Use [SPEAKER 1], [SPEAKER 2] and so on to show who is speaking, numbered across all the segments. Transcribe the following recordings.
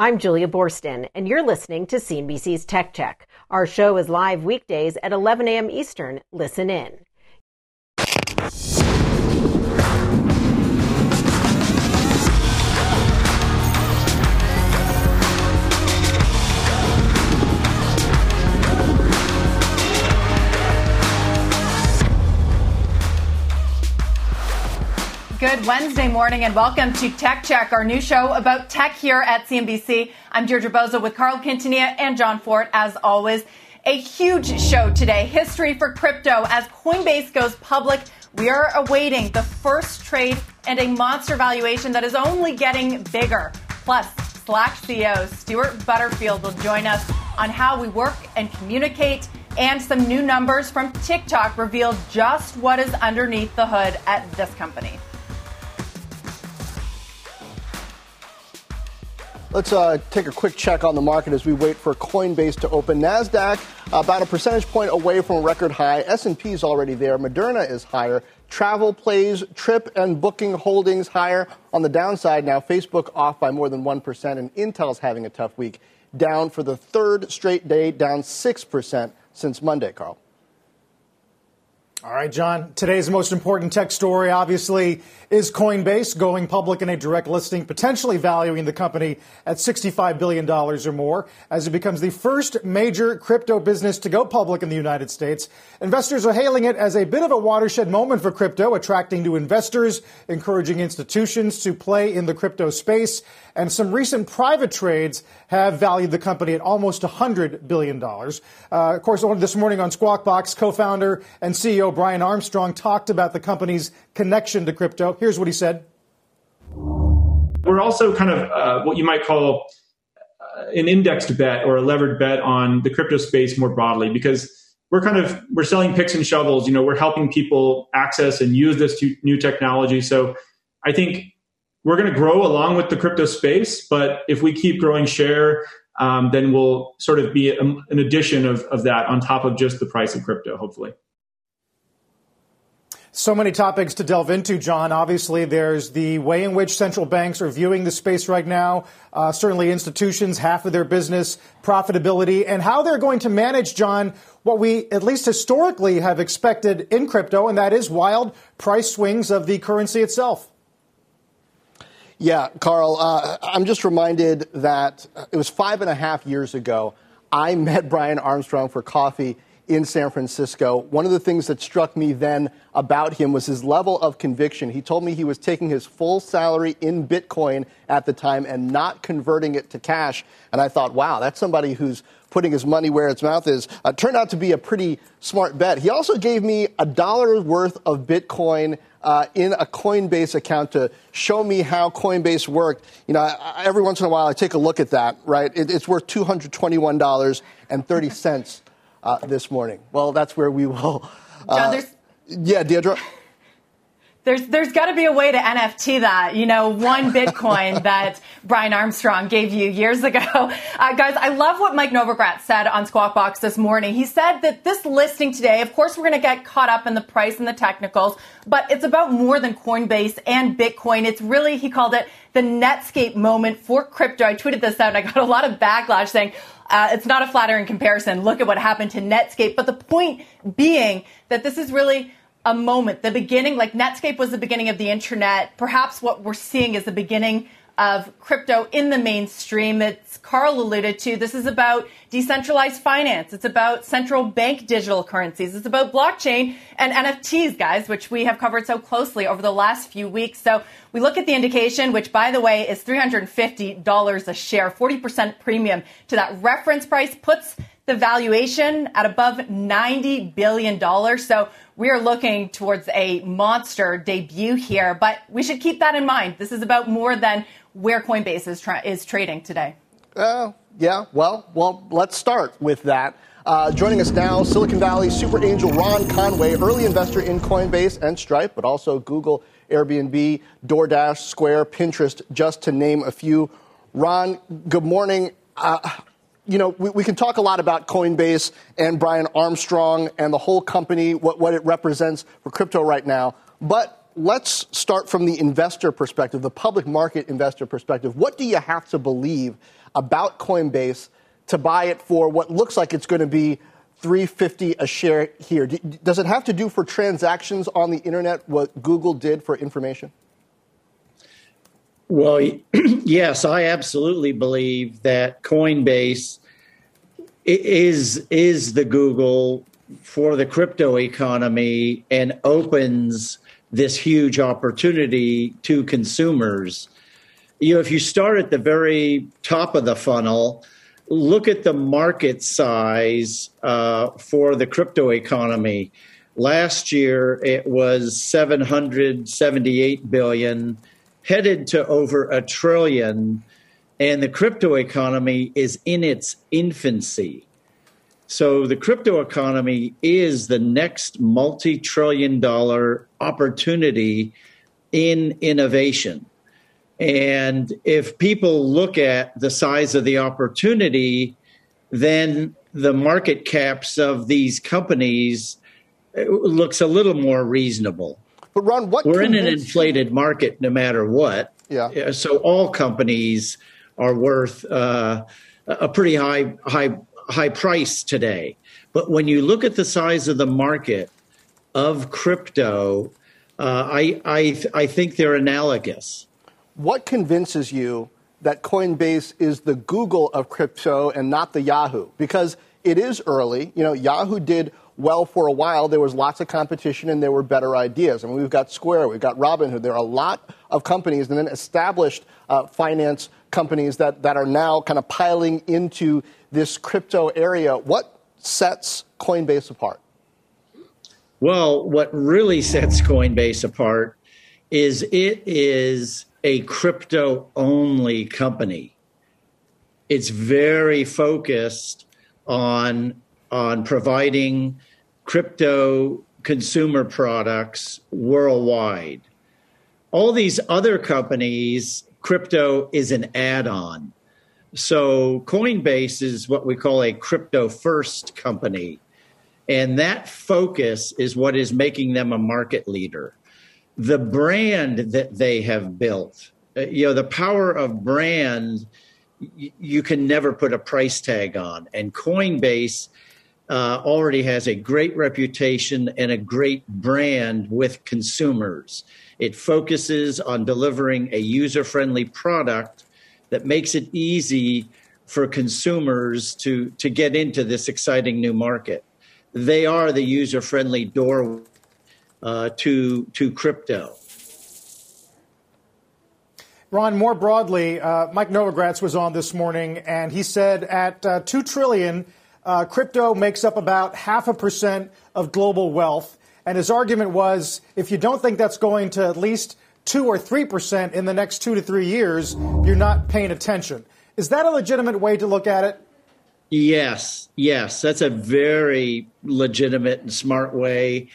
[SPEAKER 1] I'm Julia Boorstin, and you're listening to CNBC's Tech Check. Our show is live weekdays at 11 a.m. Eastern. Listen in.
[SPEAKER 2] Good Wednesday morning and welcome to Tech Check, our new show about tech here at CNBC. I'm Deirdre Bosa with Carl Quintanilla and John Fortt, as always. A huge show today, history for crypto as Coinbase goes public. We are awaiting the first trade and a monster valuation that is only getting bigger. Plus, Slack CEO Stewart Butterfield will join us on how we work and communicate. And some new numbers from TikTok reveal just what is underneath the hood at this company.
[SPEAKER 3] Let's uh, take a quick check on the market as we wait for Coinbase to open. Nasdaq about a percentage point away from a record high. S&P is already there. Moderna is higher. Travel plays, Trip and Booking Holdings higher. On the downside now, Facebook off by more than 1%, and Intel's having a tough week, down for the third straight day, down 6% since Monday, Carl.
[SPEAKER 4] All right, John. Today's most important tech story, obviously, is Coinbase going public in a direct listing, potentially valuing the company at $65 billion or more as it becomes the first major crypto business to go public in the United States. Investors are hailing it as a bit of a watershed moment for crypto, attracting new investors, encouraging institutions to play in the crypto space. And some recent private trades have valued the company at almost $100 billion. Uh, of course, this morning on Squawk Box, co founder and CEO Brian Armstrong talked about the company's connection to crypto. Here's what he said.
[SPEAKER 5] We're also kind of uh, what you might call uh, an indexed bet or a levered bet on the crypto space more broadly because we're kind of we're selling picks and shovels you know we're helping people access and use this new technology so i think we're going to grow along with the crypto space, but if we keep growing share, um, then we'll sort of be a, an addition of, of that on top of just the price of crypto, hopefully.
[SPEAKER 4] So many topics to delve into, John. Obviously, there's the way in which central banks are viewing the space right now. Uh, certainly, institutions, half of their business, profitability, and how they're going to manage, John, what we at least historically have expected in crypto, and that is wild price swings of the currency itself.
[SPEAKER 3] Yeah, Carl, uh, I'm just reminded that it was five and a half years ago. I met Brian Armstrong for coffee in San Francisco. One of the things that struck me then about him was his level of conviction. He told me he was taking his full salary in Bitcoin at the time and not converting it to cash. And I thought, wow, that's somebody who's putting his money where its mouth is. Uh, turned out to be a pretty smart bet. He also gave me a dollar worth of Bitcoin uh, in a Coinbase account to show me how Coinbase worked. You know, I, every once in a while I take a look at that, right? It, it's worth $221.30 uh, this morning. Well, that's where we will.
[SPEAKER 2] Uh,
[SPEAKER 3] yeah, Deirdre.
[SPEAKER 2] there's there's got to be a way to NFT that. You know, one Bitcoin that Brian Armstrong gave you years ago. Uh, guys, I love what Mike Novogratz said on Squawk Box this morning. He said that this listing today, of course, we're going to get caught up in the price and the technicals, but it's about more than Coinbase and Bitcoin. It's really, he called it the Netscape moment for crypto. I tweeted this out and I got a lot of backlash saying, uh, it's not a flattering comparison. Look at what happened to Netscape. But the point being that this is really a moment, the beginning, like Netscape was the beginning of the internet. Perhaps what we're seeing is the beginning of crypto in the mainstream. It's Carl alluded to. This is about decentralized finance. It's about central bank digital currencies. It's about blockchain and NFTs, guys, which we have covered so closely over the last few weeks. So we look at the indication, which by the way is $350 a share, 40% premium to that reference price puts the valuation at above $90 billion. So we are looking towards a monster debut here, but we should keep that in mind. This is about more than where Coinbase is, tra- is trading today.
[SPEAKER 3] Uh, Yeah, well, well, let's start with that. Uh, joining us now, Silicon Valley super angel Ron Conway, early investor in Coinbase and Stripe, but also Google, Airbnb, DoorDash, Square, Pinterest, just to name a few. Ron, good morning. Uh, you know, we, we, can talk a lot about Coinbase and Brian Armstrong and the whole company, what, what it represents for crypto right now. But let's start from the investor perspective, the public market investor perspective. What do you have to believe about Coinbase to buy it for what looks like it's going to be 350 a share here. Does it have to do for transactions on the internet what Google did for information?
[SPEAKER 6] Well, yes, I absolutely believe that Coinbase is is the Google for the crypto economy and opens this huge opportunity to consumers. You know, if you start at the very top of the funnel, look at the market size uh, for the crypto economy. Last year, it was 778 billion, headed to over a trillion, and the crypto economy is in its infancy. So, the crypto economy is the next multi trillion dollar opportunity in innovation. And if people look at the size of the opportunity, then the market caps of these companies uh, looks a little more reasonable.
[SPEAKER 3] But Ron, what
[SPEAKER 6] we're in an inflated market no matter what.
[SPEAKER 3] Yeah.
[SPEAKER 6] So all companies are worth uh, a pretty high high high price today. But when you look at the size of the market of crypto, uh, I I I think they're analogous.
[SPEAKER 3] What convinces you that Coinbase is the Google of crypto and not the Yahoo? Because it is early. You know, Yahoo did well for a while. There was lots of competition and there were better ideas. I mean, we've got Square, we've got Robinhood. There are a lot of companies and then established uh, finance companies that, that are now kind of piling into this crypto area. What sets Coinbase apart?
[SPEAKER 6] Well, what really sets Coinbase apart is it is a crypto only company. It's very focused on on providing crypto consumer products worldwide. All these other companies, crypto is an add-on. So Coinbase is what we call a crypto first company. And that focus is what is making them a market leader the brand that they have built. Uh, you know, the power of brand, you can never put a price tag on. And Coinbase uh, already has a great reputation and a great brand with consumers. It focuses on delivering a user friendly product that makes it easy for consumers to, to get into this exciting new market. They are the user friendly door uh, to to crypto.
[SPEAKER 4] Ron, more broadly, uh, Mike Novogratz was on this morning, and he said at uh, two trillion, uh, crypto makes up about half a percent of global wealth. And his argument was, if you don't think that's going to at least two or three percent in the next two to three years, you're not paying attention. Is that a legitimate way to look at it?
[SPEAKER 6] Yes, yes, that's a very legitimate and smart way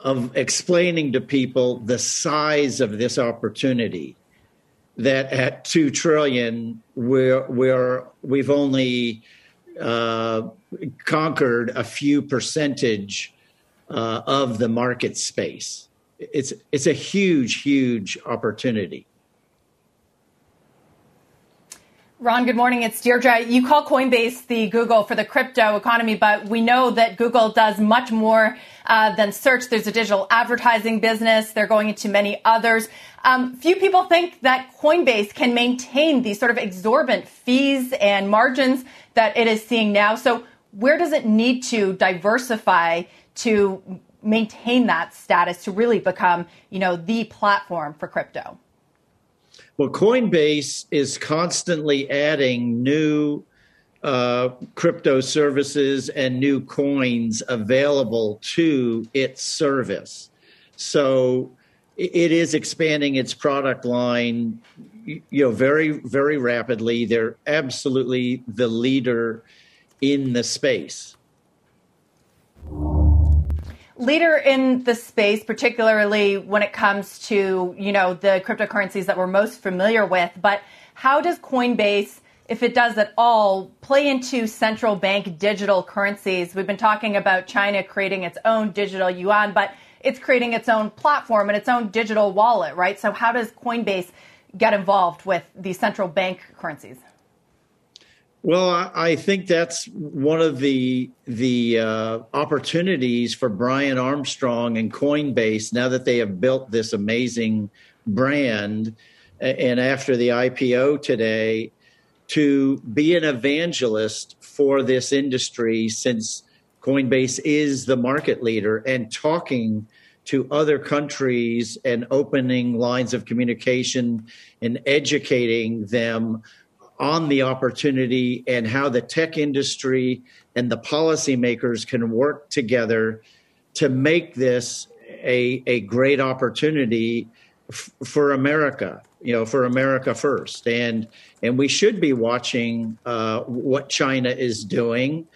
[SPEAKER 6] of explaining to people the size of this opportunity that at 2 trillion we're, we're we've only uh, conquered a few percentage uh, of the market space it's it's a huge huge opportunity
[SPEAKER 2] Ron, good morning. It's Deirdre. You call Coinbase the Google for the crypto economy, but we know that Google does much more uh, than search. There's a digital advertising business. They're going into many others. Um, few people think that Coinbase can maintain these sort of exorbitant fees and margins that it is seeing now. So where does it need to diversify to maintain that status to really become, you know, the platform for crypto?
[SPEAKER 6] Well, Coinbase is constantly adding new uh, crypto services and new coins available to its service. So it is expanding its product line you know very very rapidly they're absolutely the leader in the space
[SPEAKER 2] leader in the space particularly when it comes to you know the cryptocurrencies that we're most familiar with but how does coinbase if it does at all play into central bank digital currencies we've been talking about china creating its own digital yuan but it's creating its own platform and its own digital wallet, right? So how does Coinbase get involved with these central bank currencies?
[SPEAKER 6] Well, I think that's one of the the uh, opportunities for Brian Armstrong and Coinbase now that they have built this amazing brand, and after the IPO today, to be an evangelist for this industry since Coinbase is the market leader and talking to other countries and opening lines of communication and educating them on the opportunity and how the tech industry and the policymakers can work together to make this a, a great opportunity f- for America, you know, for America first. And, and we should be watching uh, what China is doing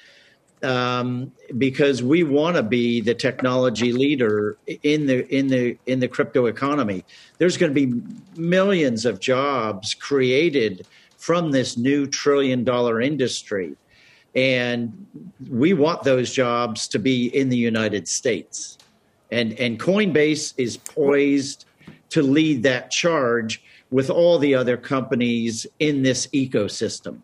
[SPEAKER 6] um, because we want to be the technology leader in the in the in the crypto economy. There's going to be millions of jobs created from this new trillion dollar industry, and we want those jobs to be in the United States. And and Coinbase is poised to lead that charge with all the other companies in this ecosystem.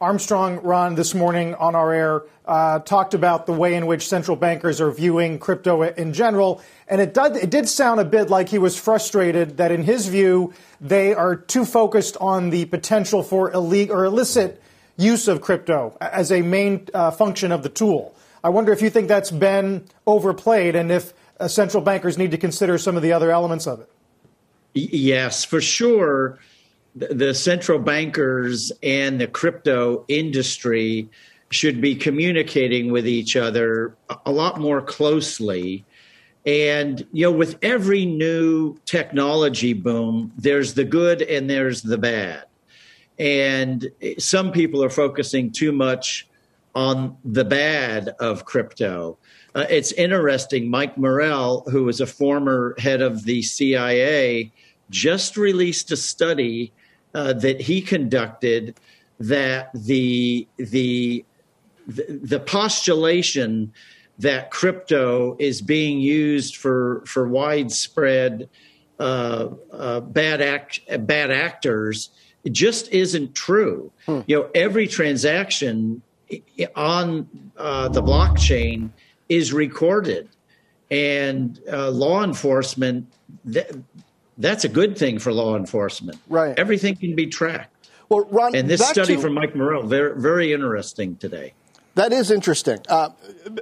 [SPEAKER 4] Armstrong, Ron, this morning on our air, uh, talked about the way in which central bankers are viewing crypto in general. And it did, it did sound a bit like he was frustrated that, in his view, they are too focused on the potential for illegal or illicit use of crypto as a main uh, function of the tool. I wonder if you think that's been overplayed and if uh, central bankers need to consider some of the other elements of it.
[SPEAKER 6] Yes, for sure the central bankers and the crypto industry should be communicating with each other a lot more closely. And, you know, with every new technology boom, there's the good and there's the bad. And some people are focusing too much on the bad of crypto. Uh, it's interesting. Mike Morell, who was a former head of the CIA, just released a study uh, that he conducted that the the the postulation that crypto is being used for for widespread uh, uh, bad act bad actors just isn't true. Hmm. You know, every transaction on uh, the blockchain is recorded, and uh, law enforcement. Th- that's a good thing for law enforcement.
[SPEAKER 3] Right.
[SPEAKER 6] Everything can be tracked.
[SPEAKER 3] Well, Ron,
[SPEAKER 6] and this study
[SPEAKER 3] to,
[SPEAKER 6] from Mike Morell, very, very interesting today.
[SPEAKER 3] That is interesting. Uh,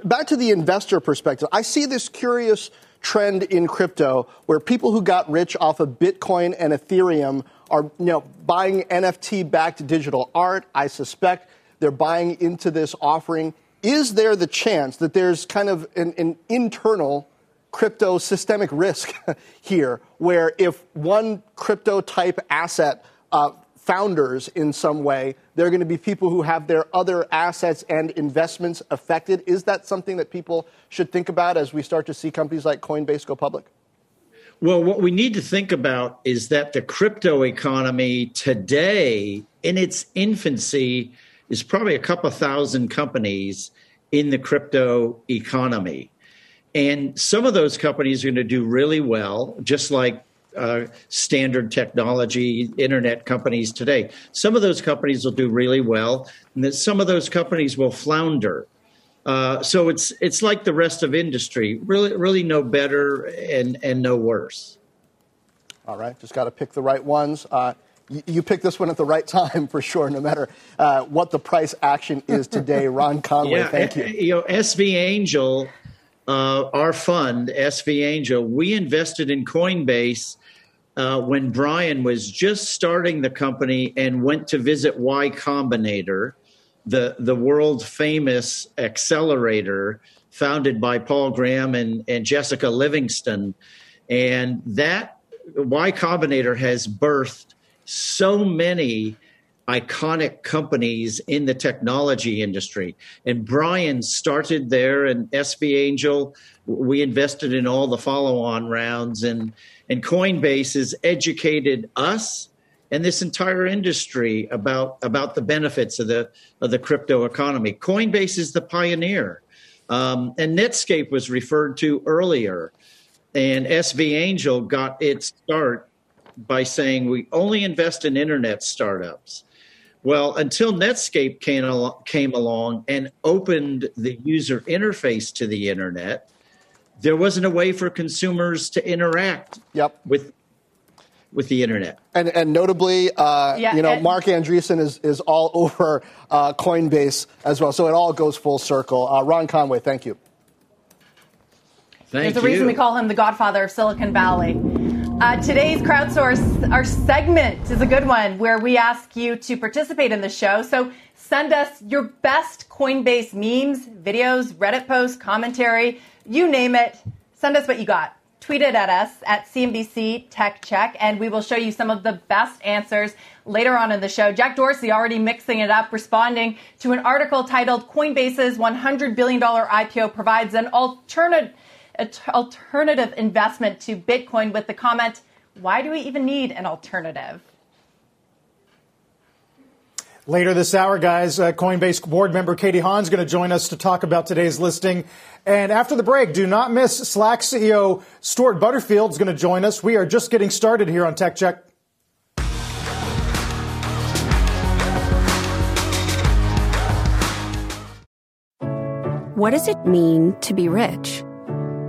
[SPEAKER 3] back to the investor perspective, I see this curious trend in crypto where people who got rich off of Bitcoin and Ethereum are you know, buying NFT backed digital art. I suspect they're buying into this offering. Is there the chance that there's kind of an, an internal crypto systemic risk here, where if one crypto type asset uh, founders in some way, there are going to be people who have their other assets and investments affected. Is that something that people should think about as we start to see companies like Coinbase go public?
[SPEAKER 6] Well, what we need to think about is that the crypto economy today, in its infancy, is probably a couple thousand companies in the crypto economy. And some of those companies are going to do really well, just like uh, standard technology internet companies today. Some of those companies will do really well, and then some of those companies will flounder. Uh, so it's it's like the rest of industry, really really no better and and no worse.
[SPEAKER 3] All right, just got to pick the right ones. Uh, you, you picked this one at the right time for sure, no matter uh, what the price action is today. Ron Conway,
[SPEAKER 6] yeah,
[SPEAKER 3] thank you.
[SPEAKER 6] You know, SV Angel uh, our fund, SV Angel, we invested in Coinbase uh, when Brian was just starting the company and went to visit Y Combinator, the, the world famous accelerator founded by Paul Graham and, and Jessica Livingston. And that Y Combinator has birthed so many iconic companies in the technology industry. And Brian started there, and SV Angel, we invested in all the follow on rounds, and, and Coinbase has educated us and this entire industry about, about the benefits of the, of the crypto economy. Coinbase is the pioneer. Um, and Netscape was referred to earlier. And SV Angel got its start by saying we only invest in internet startups. Well, until Netscape came, al- came along and opened the user interface to the internet, there wasn't a way for consumers to interact
[SPEAKER 3] yep.
[SPEAKER 6] with with the internet.
[SPEAKER 3] And, and notably, uh, yeah, you know, Marc Andreessen is, is all over uh, Coinbase as well. So it all goes full circle. Uh, Ron Conway, thank you.
[SPEAKER 6] Thank you.
[SPEAKER 2] There's a reason we call him the godfather of Silicon Valley. Uh, today's crowdsource, our segment is a good one where we ask you to participate in the show. So send us your best Coinbase memes, videos, Reddit posts, commentary, you name it. Send us what you got. Tweet it at us at CNBC Tech Check, and we will show you some of the best answers later on in the show. Jack Dorsey already mixing it up, responding to an article titled Coinbase's $100 billion IPO provides an alternative alternative investment to Bitcoin with the comment, why do we even need an alternative?
[SPEAKER 4] Later this hour, guys, uh, Coinbase board member Katie Haun is going to join us to talk about today's listing. And after the break, do not miss Slack CEO Stewart Butterfield is going to join us. We are just getting started here on Tech Check.
[SPEAKER 7] What does it mean to be rich?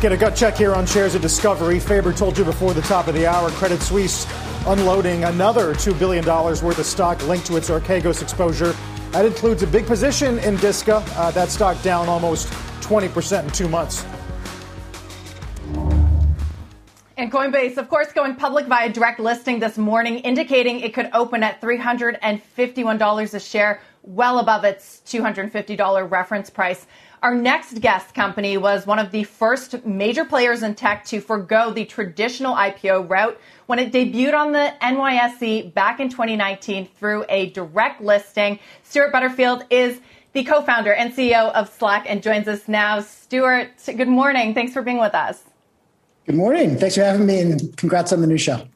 [SPEAKER 4] Get a gut check here on shares of Discovery. Faber told you before the top of the hour, Credit Suisse unloading another $2 billion worth of stock linked to its Archegos exposure. That includes a big position in Disca. Uh, that stock down almost 20% in two months.
[SPEAKER 2] And Coinbase, of course, going public via direct listing this morning, indicating it could open at $351 a share, well above its $250 reference price. Our next guest company was one of the first major players in tech to forego the traditional IPO route when it debuted on the NYSE back in 2019 through a direct listing. Stewart Butterfield is the co-founder and CEO of Slack and joins us now. Stewart, good morning. Thanks for being with us.
[SPEAKER 8] Good morning. Thanks for having me and congrats on the new show.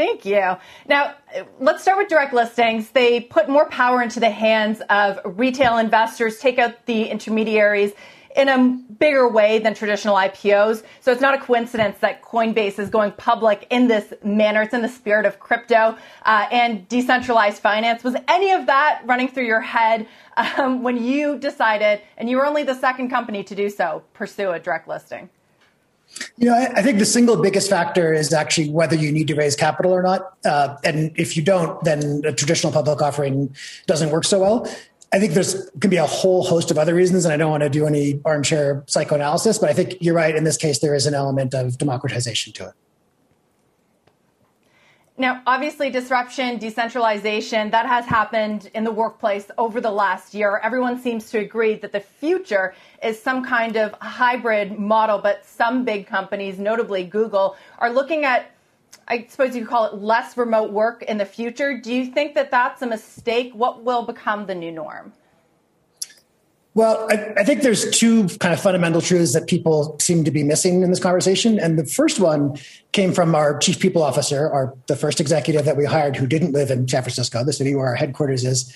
[SPEAKER 2] Thank you. Now, let's start with direct listings. They put more power into the hands of retail investors, take out the intermediaries in a bigger way than traditional IPOs. So it's not a coincidence that Coinbase is going public in this manner. It's in the spirit of crypto uh, and decentralized finance. Was any of that running through your head um, when you decided, and you were only the second company to do so, pursue a direct listing?
[SPEAKER 8] You know, I, I, think the single biggest factor is actually whether you need to raise capital or not. Uh, and if you don't, then a traditional public offering doesn't work so well. I think there's can be a whole host of other reasons, and I don't want to do any armchair psychoanalysis, but I think you're right. In this case, there is an element of democratization to it.
[SPEAKER 2] Now, obviously, disruption, decentralization, that has happened in the workplace over the last year. Everyone seems to agree that the future is some kind of hybrid model, but some big companies, notably Google, are looking at I suppose you could call it less remote work in the future. Do you think that that's a mistake? What will become the new norm?
[SPEAKER 8] Well, I, I, think there's two kind of fundamental truths that people seem to be missing in this conversation. And the first one came from our chief people officer, our the first executive that we hired who didn't live in San Francisco, the city where our headquarters is.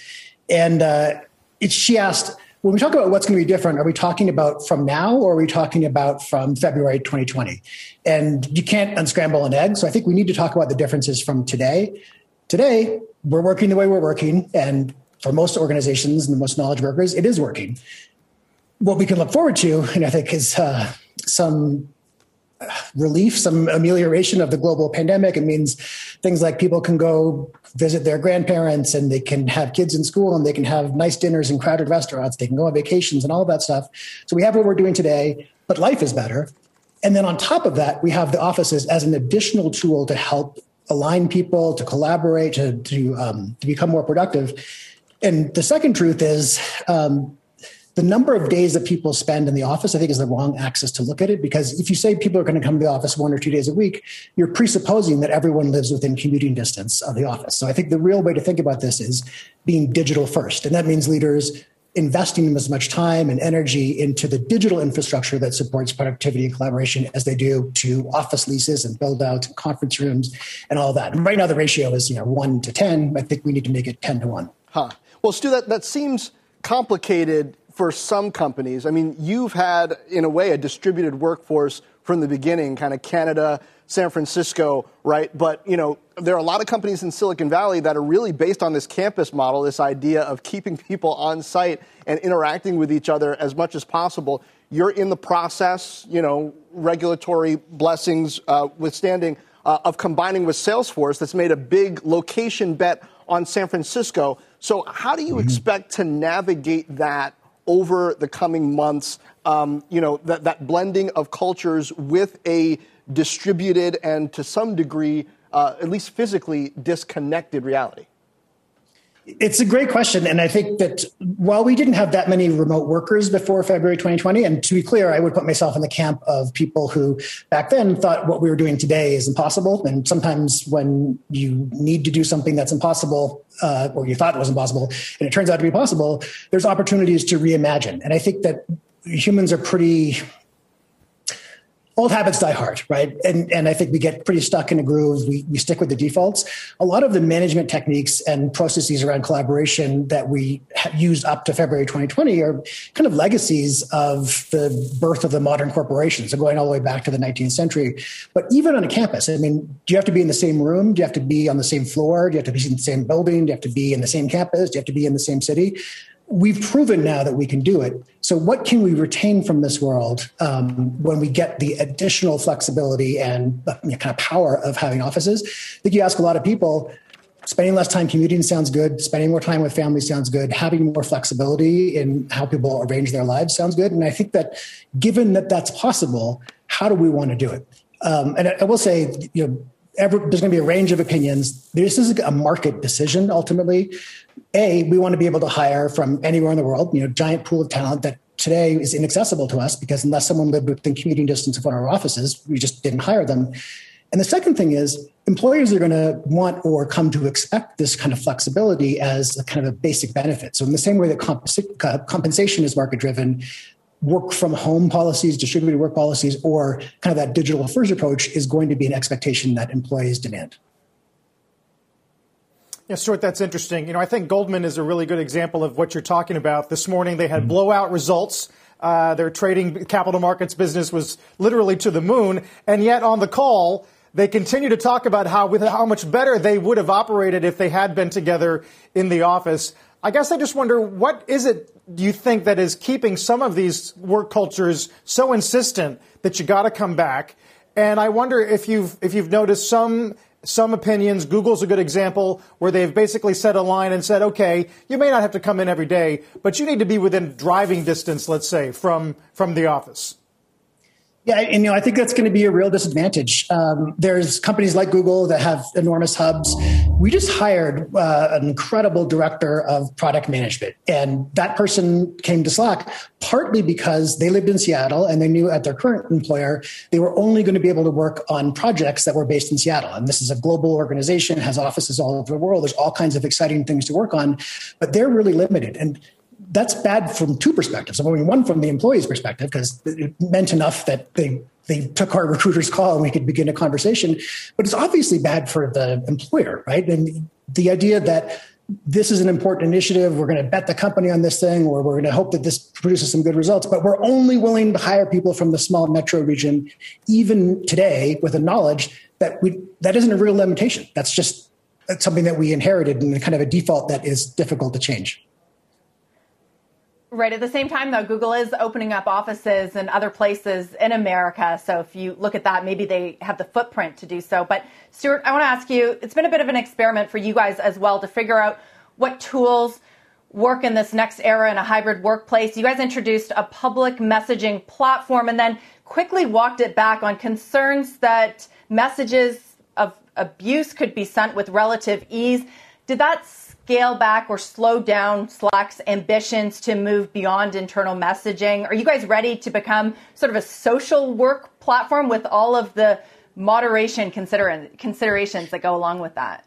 [SPEAKER 8] And uh, it, she asked, when we talk about what's going to be different, are we talking about from now or are we talking about from February 2020? And you can't unscramble an egg. So I think we need to talk about the differences from today. Today, we're working the way we're working, and for most organizations and the most knowledge workers, it is working. What we can look forward to, and I think, is uh, some relief, some amelioration of the global pandemic. It means things like people can go visit their grandparents and they can have kids in school and they can have nice dinners in crowded restaurants. They can go on vacations and all that stuff. So we have what we're doing today, but life is better. And then on top of that, we have the offices as an additional tool to help align people, to collaborate, to, to, um, to become more productive. And the second truth is um, the number of days that people spend in the office, I think, is the wrong axis to look at it. Because if you say people are going to come to the office one or two days a week, you're presupposing that everyone lives within commuting distance of the office. So I think the real way to think about this is being digital first. And that means leaders investing as much time and energy into the digital infrastructure that supports productivity and collaboration as they do to office leases and build out and conference rooms and all that. And right now the ratio is, you know, one to 10. I think we need to make it 10 to one.
[SPEAKER 3] Huh. Well, Stu, that, that seems complicated for some companies. I mean, you've had, in a way, a distributed workforce from the beginning, kind of Canada, San Francisco, right? But, you know, there are a lot of companies in Silicon Valley that are really based on this campus model, this idea of keeping people on site and interacting with each other as much as possible. You're in the process, you know, regulatory blessings uh, withstanding, uh, of combining with Salesforce that's made a big location bet on San Francisco. So, how do you mm-hmm. expect to navigate that over the coming months, um, you know, that, that blending of cultures with a distributed and to some degree, uh, at least physically, disconnected reality?
[SPEAKER 8] It's a great question. And I think that while we didn't have that many remote workers before February 2020, and to be clear, I would put myself in the camp of people who back then thought what we were doing today is impossible. And sometimes when you need to do something that's impossible, uh, or you thought it was impossible, and it turns out to be possible, there's opportunities to reimagine. And I think that humans are pretty old habits die hard, right? And and I think we get pretty stuck in a groove. We we stick with the defaults. A lot of the management techniques and processes around collaboration that we used up to February 2020 are kind of legacies of the birth of the modern corporation. So going all the way back to the 19th century. But even on a campus, I mean, do you have to be in the same room? Do you have to be on the same floor? Do you have to be in the same building? Do you have to be in the same campus? Do you have to be in the same city? We've proven now that we can do it. So, what can we retain from this world um, when we get the additional flexibility and kind of power of having offices? I think you ask a lot of people. Spending less time commuting sounds good. Spending more time with family sounds good. Having more flexibility in how people arrange their lives sounds good. And I think that, given that that's possible, how do we want to do it? Um, and I, I will say, you know, There's going to be a range of opinions. This is a market decision ultimately. A, we want to be able to hire from anywhere in the world, you know, giant pool of talent that today is inaccessible to us because unless someone lived within commuting distance of one of our offices, we just didn't hire them. And the second thing is employers are going to want or come to expect this kind of flexibility as a kind of a basic benefit. So in the same way that uh, compensation is market driven, work from home policies, distributed work policies, or kind of that digital first approach is going to be an expectation that employees demand.
[SPEAKER 4] Yeah, Stewart, that's interesting. You know, I think Goldman is a really good example of what you're talking about. This morning they had mm-hmm. blowout results. Uh, their trading capital markets business was literally to the moon, and yet on the call they continue to talk about how with how much better they would have operated if they had been together in the office. I guess I just wonder what is it do you think that is keeping some of these work cultures so insistent that you got to come back? And I wonder if you've if you've noticed some some opinions. Google's a good example where they've basically set a line and said, okay, you may not have to come in every day, but you need to be within driving distance, let's say, from, from the office.
[SPEAKER 8] Yeah, and you know, I think that's going to be a real disadvantage. Um, there's companies like Google that have enormous hubs. we just hired uh, an incredible director of product management. And that person came to Slack partly because they lived in Seattle and they knew at their current employer they were only going to be able to work on projects that were based in Seattle. And this is a global organization, has offices all over the world. There's all kinds of exciting things to work on, but they're really limited. And that's bad from two perspectives. I mean, one from the employee's perspective, because it meant enough that they they took our recruiter's call and we could begin a conversation. But it's obviously bad for the employer, right? And the idea that this is an important initiative. We're going to bet the company on this thing, or we're going to hope that this produces some good results. But we're only willing to hire people from the small metro region, even today, with the knowledge that we that isn't a real limitation. That's just something that we inherited and kind of a default that is difficult to change.
[SPEAKER 2] Right. At the same time, though, Google is opening up offices in other places in America. So if you look at that, maybe they have the footprint to do so. But Stewart, I want to ask you it's been a bit of an experiment for you guys as well to figure out what tools work in this next era in a hybrid workplace. You guys introduced a public messaging platform and then quickly walked it back on concerns that messages of abuse could be sent with relative ease. Did that scale back or slow down Slack's ambitions to move beyond internal messaging? Are you guys ready to become sort of a social work platform with all of the moderation consider- considerations that go along with that?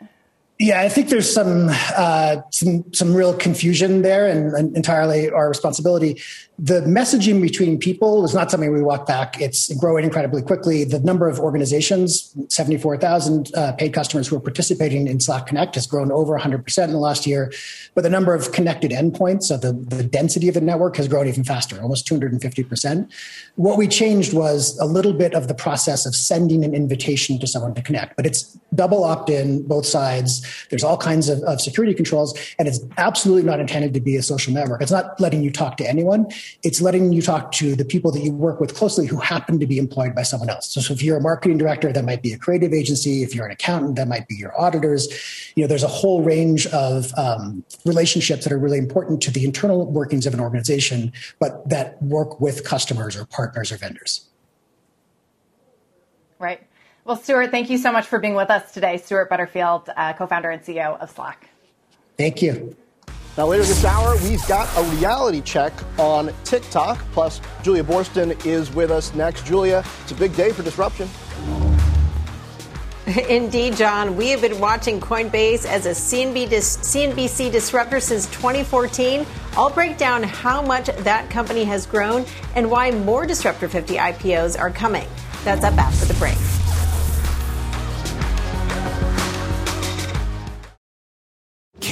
[SPEAKER 8] Yeah, I think there's some uh, some some real confusion there, and, and, entirely our responsibility. The messaging between people is not something we walk back. It's growing incredibly quickly. The number of organizations, seventy four thousand uh, paid customers who are participating in Slack Connect, has grown over hundred percent in the last year. But the number of connected endpoints, so the the density of the network, has grown even faster, almost two hundred and fifty percent. What we changed was a little bit of the process of sending an invitation to someone to connect, but it's double opt in both sides there's all kinds of, of security controls, and it's absolutely not intended to be a social network. It's not letting you talk to anyone. It's letting you talk to the people that you work with closely who happen to be employed by someone else. So, so if you're a marketing director, that might be a creative agency. If you're an accountant, that might be your auditors. You know, there's a whole range of um, relationships that are really important to the internal workings of an organization, but that work with customers or partners or vendors.
[SPEAKER 2] Right. Well, Stewart, thank you so much for being with us today. Stewart Butterfield, uh, co founder and CEO of Slack.
[SPEAKER 8] Thank you.
[SPEAKER 3] Now, later this hour, we've got a reality check on TikTok. Plus, Julia Boorstin is with us next. Julia, it's a big day for disruption.
[SPEAKER 1] Indeed, John. We have been watching Coinbase as a CNBC disruptor since 2014. I'll break down how much that company has grown and why more Disruptor 50 IPOs are coming. That's up after the break.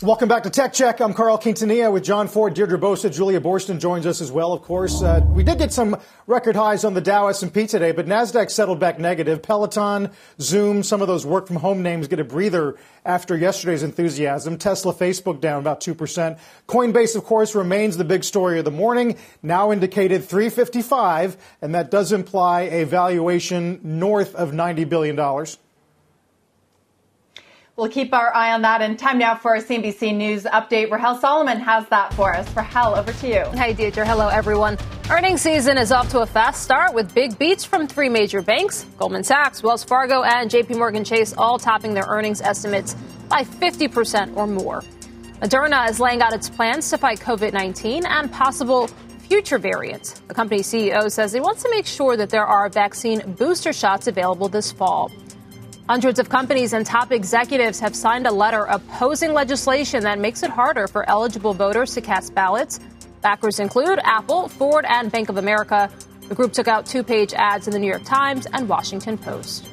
[SPEAKER 4] Welcome back to Tech Check. I'm Carl Quintanilla with John Fortt, Deirdre Bosa, Julia Boorstin joins us as well. Of course, uh, we did get some record highs on the Dow S&P today, but Nasdaq settled back negative. Peloton, Zoom, some of those work from home names get a breather after yesterday's enthusiasm. Tesla, Facebook down about two percent. Coinbase, of course, remains the big story of the morning. Now indicated 355, and that does imply a valuation north of 90 billion dollars.
[SPEAKER 2] We'll keep our eye on that. And time now for a CNBC News update. Rahel Solomon has that for us. Rahel, over to you.
[SPEAKER 9] Hey, Deirdre. Hello, everyone. Earnings season is off to a fast start with big beats from three major banks Goldman Sachs, Wells Fargo, and JP Morgan Chase all topping their earnings estimates by 50% or more. Moderna is laying out its plans to fight COVID 19 and possible future variants. The company's CEO says he wants to make sure that there are vaccine booster shots available this fall. Hundreds of companies and top executives have signed a letter opposing legislation that makes it harder for eligible voters to cast ballots. Backers include Apple, Ford, and Bank of America. The group took out two page ads in the New York Times and Washington Post.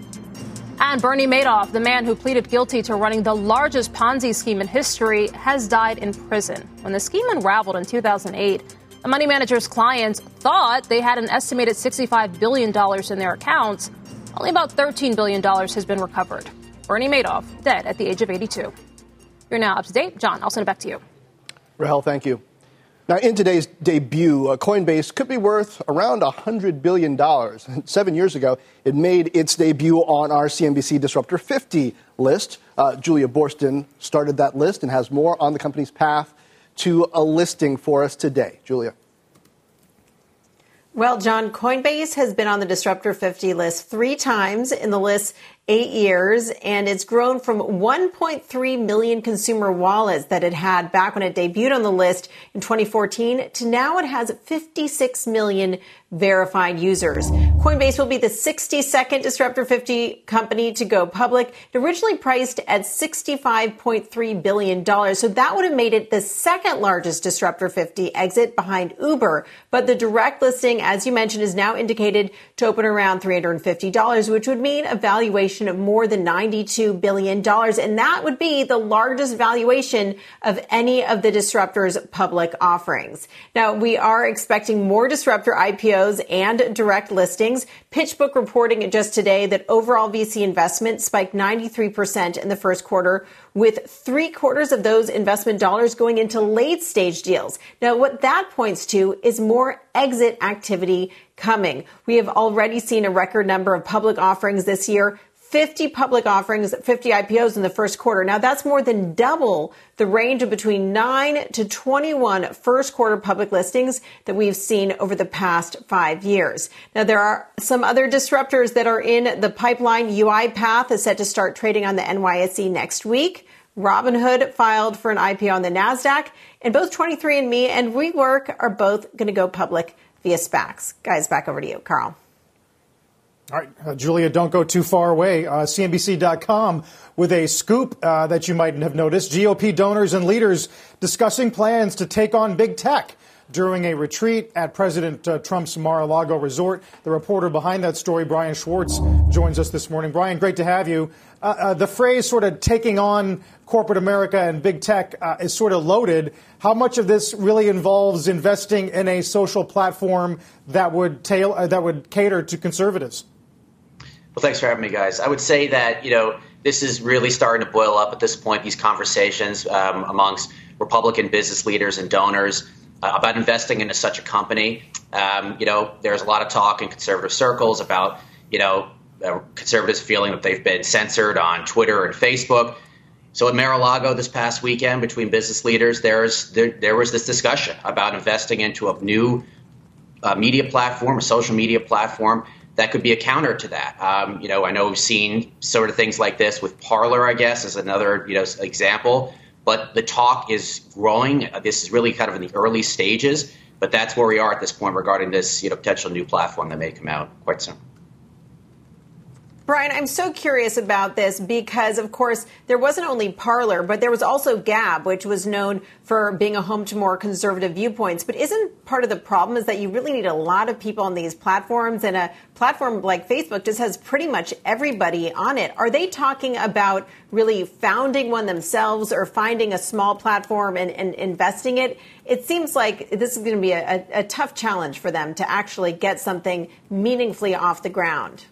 [SPEAKER 9] And Bernie Madoff, the man who pleaded guilty to running the largest Ponzi scheme in history, has died in prison. When the scheme unraveled in 2008, The money manager's clients thought they had an estimated $65 billion in their accounts. Only about $13 billion has been recovered. Bernie Madoff, dead at the age of 82. You're now up to date. John, I'll send it back to you.
[SPEAKER 3] Rahel, thank you. Now, in today's debut, uh, Coinbase could be worth around $100 billion. Seven years ago, it made its debut on our CNBC Disruptor 50 list. Uh, Julia Boorstin started that list and has more on the company's path to a listing for us today. Julia.
[SPEAKER 1] Well, John, Coinbase has been on the Disruptor 50 list three times in the list eight years, and it's grown from 1.3 million consumer wallets that it had back when it debuted on the list in 2014 to now it has 56 million verified users. Coinbase will be the 62nd Disruptor 50 company to go public. It originally priced at $65.3 billion, so that would have made it the second largest Disruptor 50 exit behind Uber. But the direct listing, as you mentioned, is now indicated to open around $350, which would mean a valuation of more than $92 billion. And that would be the largest valuation of any of the disruptors public offerings. Now, we are expecting more disruptor IPOs and direct listings. PitchBook reporting just today that overall VC investment spiked 93% in the first quarter with three quarters of those investment dollars going into late stage deals. Now, what that points to is more exit activity coming. We have already seen a record number of public offerings this year. 50 public offerings, 50 IPOs in the first quarter. Now that's more than double the range of between 9 to 21 first quarter public listings that we've seen over the past five years. Now there are some other disruptors that are in the pipeline. UiPath is set to start trading on the NYSE next week. Robinhood filed for an IPO on the NASDAQ, and both 23andMe and WeWork are both going to go public via SPACs. Guys, back over to you, Carl.
[SPEAKER 4] All right, uh, Julia, don't go too far away. Uh, CNBC.com with a scoop uh, that you might have noticed. GOP donors and leaders discussing plans to take on big tech during a retreat at President uh, Trump's Mar-a-Lago resort. The reporter behind that story, Brian Schwartz, joins us this morning. Brian, great to have you. Uh, uh, the phrase sort of taking on corporate America and big tech is sort of loaded. How much of this really involves investing in a social platform that would, tail, that would cater to conservatives?
[SPEAKER 10] Well, thanks for having me, guys. I would say that, you know, this is really starting to boil up at this point, these conversations um, amongst Republican business leaders and donors uh, about investing into such a company. Um, you know, there's a lot of talk in conservative circles about, you know, uh, conservatives feeling that they've been censored on Twitter and Facebook. So at Mar-a-Lago this past weekend, between business leaders, there's there, there was this discussion about investing into a new uh, media platform, a social media platform that could be a counter to that. Um, you know, I know we've seen sort of things like this with Parler, I guess, as another you know example. But the talk is growing. This is really kind of in the early stages, but that's where we are at this point regarding this you know potential new platform that may come out quite soon.
[SPEAKER 1] Brian, I'm so curious about this because, of course, there wasn't only Parler, but there was also Gab, which was known for being a home to more conservative viewpoints. But isn't part of the problem is that you really need a lot of people on these platforms, and a platform like Facebook just has pretty much everybody on it. Are they talking about really founding one themselves or finding a small platform and, and investing it? It seems like this is going to be a, a, a tough challenge for them to actually get something meaningfully off the ground.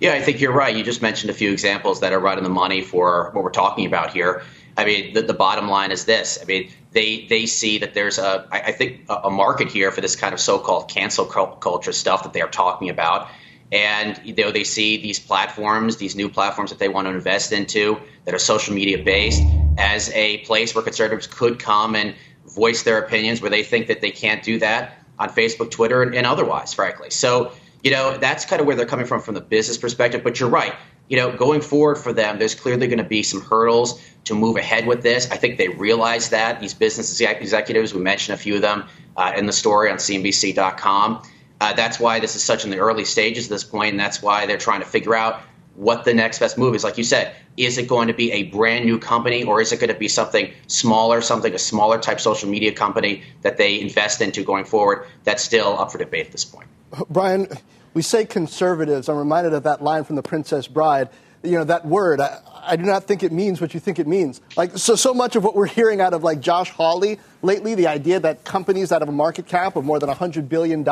[SPEAKER 10] Yeah, I think you're right. You just mentioned a few examples that are right on the money for what we're talking about here. I mean, the, the bottom line is this. I mean, they they see that there's a I, I think a, a market here for this kind of so-called cancel culture stuff that they are talking about, and you know they see these platforms, these new platforms that they want to invest into that are social media based, as a place where conservatives could come and voice their opinions, where they think that they can't do that on Facebook, Twitter, and, and otherwise, frankly. So you know, that's kind of where they're coming from from the business perspective. But you're right. You know, going forward for them, there's clearly going to be some hurdles to move ahead with this. I think they realize that. These business executives, we mentioned a few of them uh, in the story on CNBC.com. Uh, that's why this is such in the early stages at this point, and that's why they're trying to figure out what the next best move is. Like you said, is it going to be a brand new company, or is it going to be something smaller, something a smaller type social media company that they invest into going forward? That's still up for debate at this point.
[SPEAKER 3] Brian, we say conservatives. I'm reminded of that line from The Princess Bride. you know, that word. I, I do not think it means what you think it means. Like, so, so much of what we're hearing out of like Josh Hawley lately, the idea that companies that have a market cap of more than $100 billion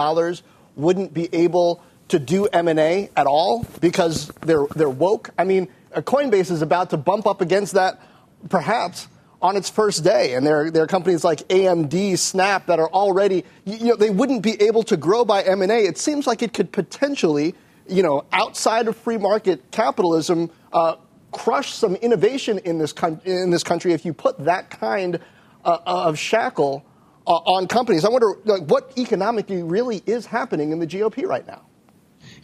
[SPEAKER 3] wouldn't be able to do M&A at all because they're, they're woke. I mean, Coinbase is about to bump up against that perhaps on its first day. And there, there are companies like AMD, Snap that are already, you know, they wouldn't be able to grow by M&A. It seems like it could potentially, you know, outside of free market capitalism, uh, crush some innovation in this, con- in this country if you put that kind uh, of shackle uh, on companies. I wonder like, what economically really is happening in the GOP right now.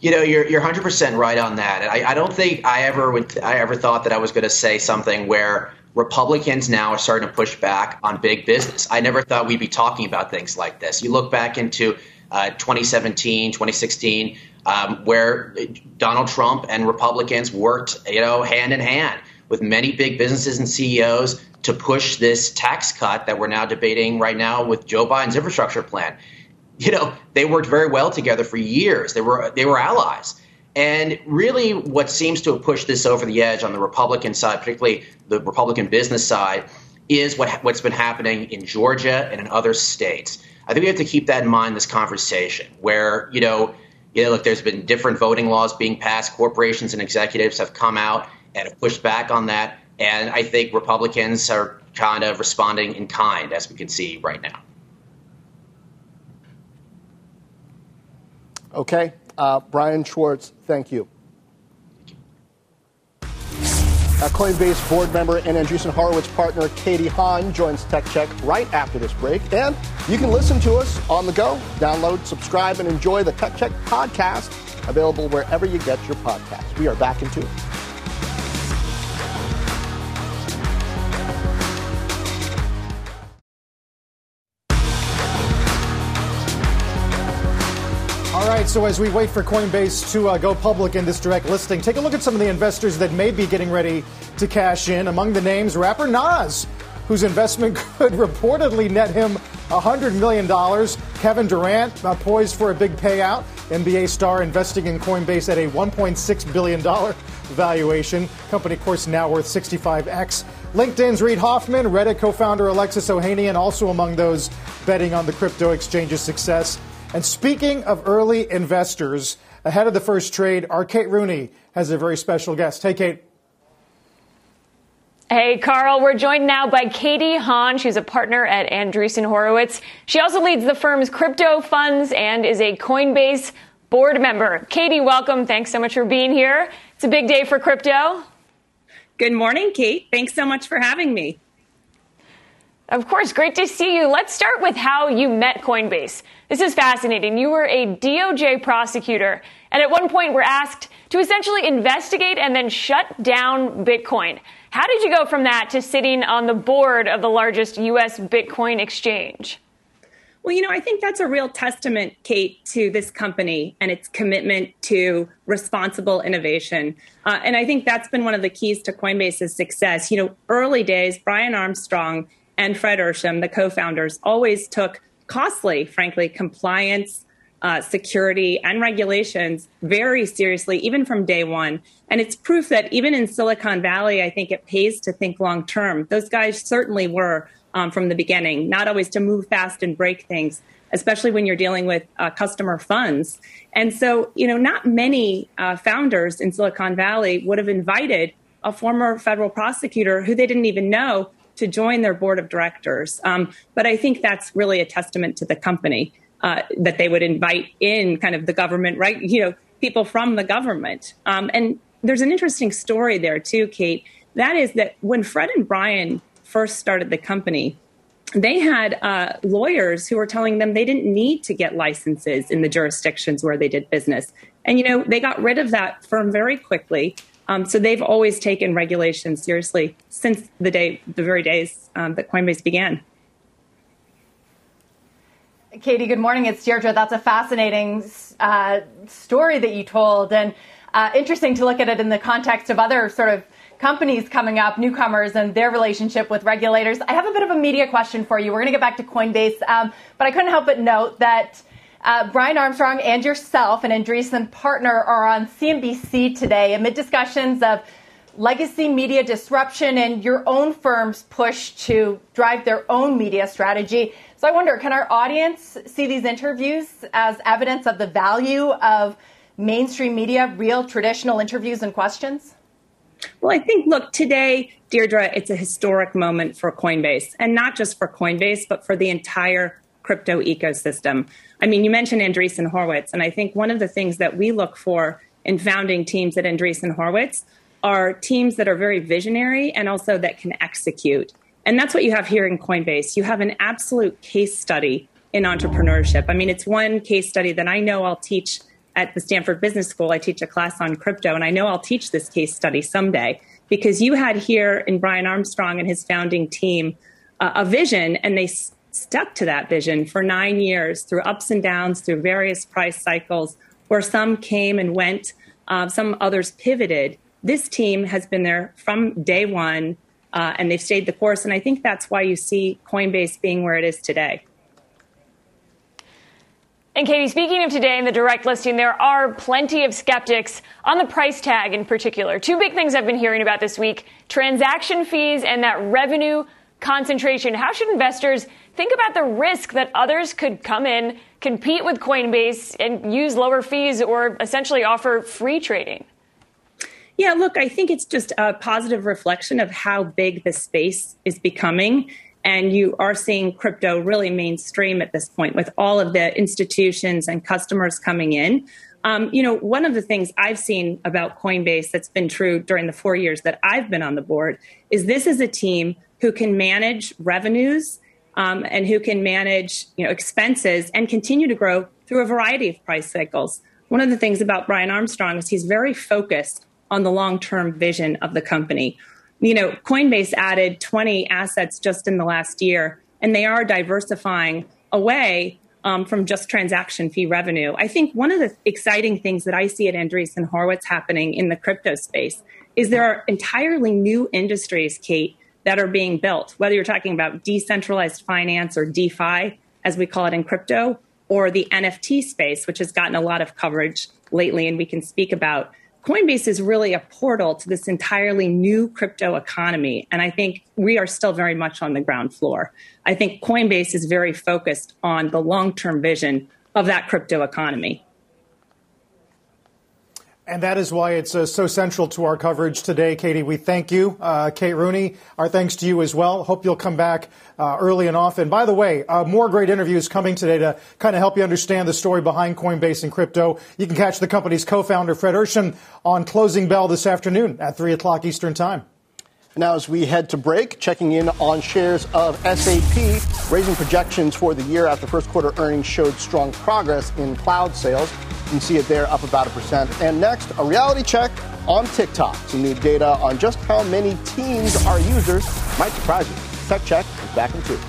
[SPEAKER 10] You know, you're you're 100 percent right on that. And I, I don't think I ever would I ever thought that I was going to say something where Republicans now are starting to push back on big business. I never thought we'd be talking about things like this. You look back into uh, 2017, 2016, um, where Donald Trump and Republicans worked, you know, hand in hand with many big businesses and CEOs to push this tax cut that we're now debating right now with Joe Biden's infrastructure plan. You know, they worked very well together for years. They were they were allies. And really, what seems to have pushed this over the edge on the Republican side, particularly the Republican business side, is what, what's been happening in Georgia and in other states. I think we have to keep that in mind in this conversation, where, you know, you know, look, there's been different voting laws being passed. Corporations and executives have come out and have pushed back on that. And I think Republicans are kind of responding in kind, as we can see right now.
[SPEAKER 3] Okay. Uh, Brian Schwartz, thank you. Coinbase board member and Andreessen Horowitz partner Katie Haun joins Tech Check right after this break. And you can listen to us on the go. Download, subscribe, and enjoy the Tech Check podcast, available wherever you get your podcasts. We are back in two.
[SPEAKER 4] Right, so as we wait for Coinbase to uh, go public in this direct listing, take a look at some of the investors that may be getting ready to cash in. Among the names, rapper Nas, whose investment could reportedly net him $100 million. Kevin Durant, uh, poised for a big payout. NBA star investing in Coinbase at a $1.6 billion valuation. Company, of course, now worth 65x. LinkedIn's Reid Hoffman, Reddit co founder Alexis Ohanian, also among those betting on the crypto exchange's success. And speaking of early investors, ahead of the first trade, our Kate Rooney has a very special guest. Hey, Kate.
[SPEAKER 11] Hey, Carl. We're joined now by Katie Haun. She's a partner at Andreessen Horowitz. She also leads the firm's crypto funds and is a Coinbase board member. Katie, welcome. Thanks so much for being here. It's a big day for crypto.
[SPEAKER 12] Good morning, Kate. Thanks so much for having me.
[SPEAKER 11] Of course, great to see you. Let's start with how you met Coinbase. This is fascinating. You were a DOJ prosecutor and at one point were asked to essentially investigate and then shut down Bitcoin. How did you go from that to sitting on the board of the largest U.S. Bitcoin exchange?
[SPEAKER 12] Well, you know, I think that's a real testament, Kate, to this company and its commitment to responsible innovation. Uh, and I think that's been one of the keys to Coinbase's success. You know, early days, Brian Armstrong and Fred Ehrsam, the co founders, always took costly, frankly, compliance, uh, security, and regulations very seriously, even from day one. And it's proof that even in Silicon Valley, I think it pays to think long term. Those guys certainly were um, from the beginning, not always to move fast and break things, especially when you're dealing with uh, customer funds. And so, you know, not many uh, founders in Silicon Valley would have invited a former federal prosecutor who they didn't even know to join their board of directors. Um, but I think that's really a testament to the company uh, that they would invite in kind of the government, right? You know, people from the government. Um, and there's an interesting story there too, Kate. That is that when Fred and Brian first started the company, they had uh, lawyers who were telling them they didn't need to get licenses in the jurisdictions where they did business. And, you know, they got rid of that firm very quickly. Um, so they've always taken regulation seriously since the day, the very days um, that Coinbase began.
[SPEAKER 2] Katie, good morning. It's Deirdre. That's a fascinating uh, story that you told, and uh, interesting to look at it in the context of other sort of companies coming up, newcomers, and their relationship with regulators. I have a bit of a media question for you. We're going to get back to Coinbase, um, but I couldn't help but note that Uh, Brian Armstrong and yourself, an Andreessen partner, are on CNBC today amid discussions of legacy media disruption and your own firm's push to drive their own media strategy. So I wonder, can our audience see these interviews as evidence of the value of mainstream media, real traditional interviews and questions?
[SPEAKER 12] Well, I think, look, today, Deirdre, it's a historic moment for Coinbase, and not just for Coinbase, but for the entire crypto ecosystem. I mean, you mentioned Andreessen Horowitz, and I think one of the things that we look for in founding teams at Andreessen Horowitz are teams that are very visionary and also that can execute. And that's what you have here in Coinbase. You have an absolute case study in entrepreneurship. I mean, it's one case study that I know I'll teach at the Stanford Business School. I teach a class on crypto, and I know I'll teach this case study someday because you had here in Brian Armstrong and his founding team uh, a vision, and they stuck to that vision for nine years through ups and downs, through various price cycles, where some came and went, uh, some others pivoted. This team has been there from day one, uh, and they've stayed the course. And I think that's why you see Coinbase being where it is today.
[SPEAKER 11] And Katie, speaking of today in the direct listing, there are plenty of skeptics on the price tag in particular. Two big things I've been hearing about this week transaction fees and that revenue concentration. How should investors think about the risk that others could come in, compete with Coinbase, and use lower fees or essentially offer free trading?
[SPEAKER 12] Yeah, look, I think it's just a positive reflection of how big the space is becoming. And you are seeing crypto really mainstream at this point with all of the institutions and customers coming in. Um, you know, one of the things I've seen about Coinbase that's been true during the four years that I've been on the board is this is a team who can manage revenues um, and who can manage you know expenses and continue to grow through a variety of price cycles. One of the things about Brian Armstrong is he's very focused on the long-term vision of the company. You know, Coinbase added 20 assets just in the last year, and they are diversifying away um, from just transaction fee revenue. I think one of the exciting things that I see at Andreessen Horowitz happening in the crypto space is there are entirely new industries, Kate, that are being built, whether you're talking about decentralized finance or DeFi, as we call it in crypto, or the NFT space, which has gotten a lot of coverage lately and we can speak about. Coinbase is really a portal to this entirely new crypto economy. And I think we are still very much on the ground floor. I think Coinbase is very focused on the long term vision of that crypto economy.
[SPEAKER 4] And that is why it's uh, so central to our coverage today, Katie. We thank you. Uh, Kate Rooney, our thanks to you as well. Hope you'll come back uh, early and often. By the way, uh, more great interviews coming today to kind of help you understand the story behind Coinbase and crypto. You can catch the company's co-founder, Fred Ehrsam, on Closing Bell this afternoon at 3 o'clock Eastern Time.
[SPEAKER 3] Now, as we head to break, checking in on shares of SAP, raising projections for the year after first quarter earnings showed strong progress in cloud sales. You can see it there, up about a percent. And next, a reality check on TikTok. Some new data on just how many teens are users might surprise you. Tech Check is back in two.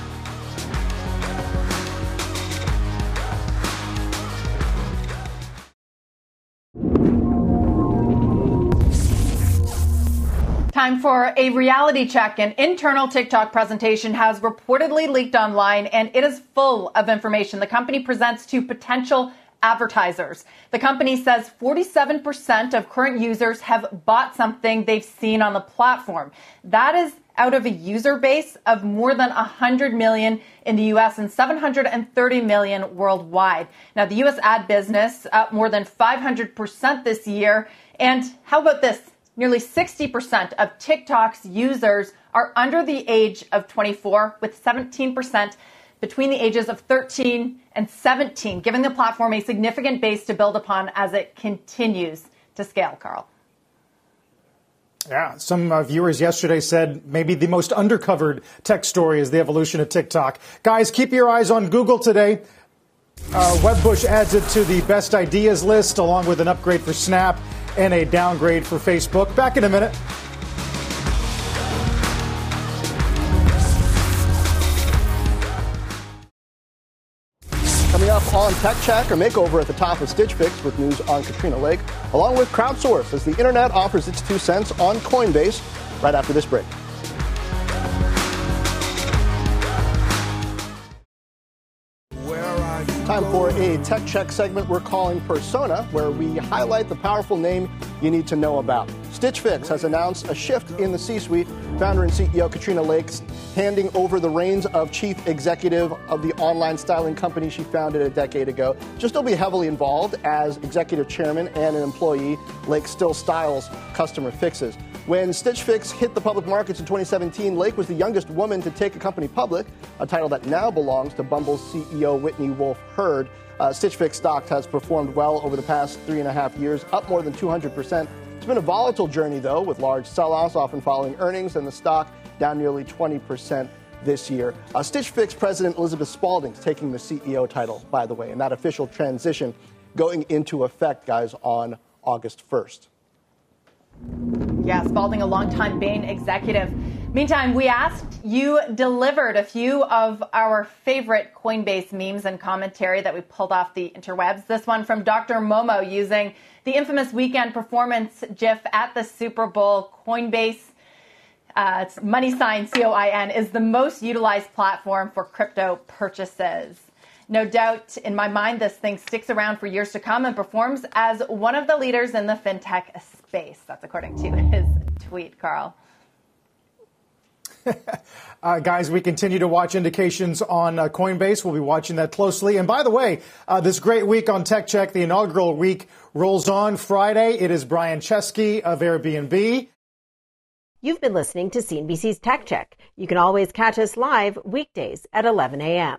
[SPEAKER 2] Time for a reality check. An internal TikTok presentation has reportedly leaked online and it is full of information the company presents to potential advertisers. The company says 47% of current users have bought something they've seen on the platform. That is out of a user base of more than 100 million in the US and 730 million worldwide. Now, the US ad business up more than 500% this year. And how about this? Nearly 60% of TikTok's users are under the age of 24, with 17% between the ages of 13 and 17, giving the platform a significant base to build upon as it continues to scale, Carl.
[SPEAKER 4] Yeah, some uh, viewers yesterday said maybe the most undercovered tech story is the evolution of TikTok. Guys, keep your eyes on Google today. Uh, Wedbush adds it to the best ideas list, along with an upgrade for Snap and a downgrade for Facebook. Back in a minute.
[SPEAKER 3] Tech Check, or makeover at the top of Stitch Fix with news on Katrina Lake, along with Crowdsource as the internet offers its two cents on Coinbase right after this break. Time for a tech check segment we're calling Persona, where we highlight the powerful name you need to know about. Stitch Fix has announced a shift in the C suite. Founder and CEO Katrina Lake's handing over the reins of chief executive of the online styling company she founded a decade ago. She'll still be heavily involved as executive chairman and an employee. Lake still styles customer fixes. When Stitch Fix hit the public markets in 2017, Lake was the youngest woman to take a company public, a title that now belongs to Bumble's CEO Whitney Wolfe Herd. Uh, Stitch Fix stock has performed well over the past three and a half years, up more than 200%. It's been a volatile journey, though, with large sell offs often following earnings and the stock down nearly 20% this year. Uh, Stitch Fix President Elizabeth Spaulding's taking the CEO title, by the way, and that official transition going into effect, guys, on August 1st.
[SPEAKER 2] Yeah, Spaulding, a longtime Bain executive. Meantime, we asked, you delivered a few of our favorite Coinbase memes and commentary that we pulled off the interwebs. This one from Dr. Momo using the infamous Weeknd performance GIF at the Super Bowl. Coinbase, uh, money sign C O I N, is the most utilized platform for crypto purchases. No doubt, in my mind, this thing sticks around for years to come and performs as one of the leaders in the fintech space. That's according to his tweet, Carl.
[SPEAKER 4] Uh, guys, we continue to watch indications on uh, Coinbase. We'll be watching that closely. And by the way, uh, this great week on Tech Check, the inaugural week rolls on Friday. It is Brian Chesky of Airbnb.
[SPEAKER 1] You've been listening to CNBC's Tech Check. You can always catch us live weekdays at 11 a.m.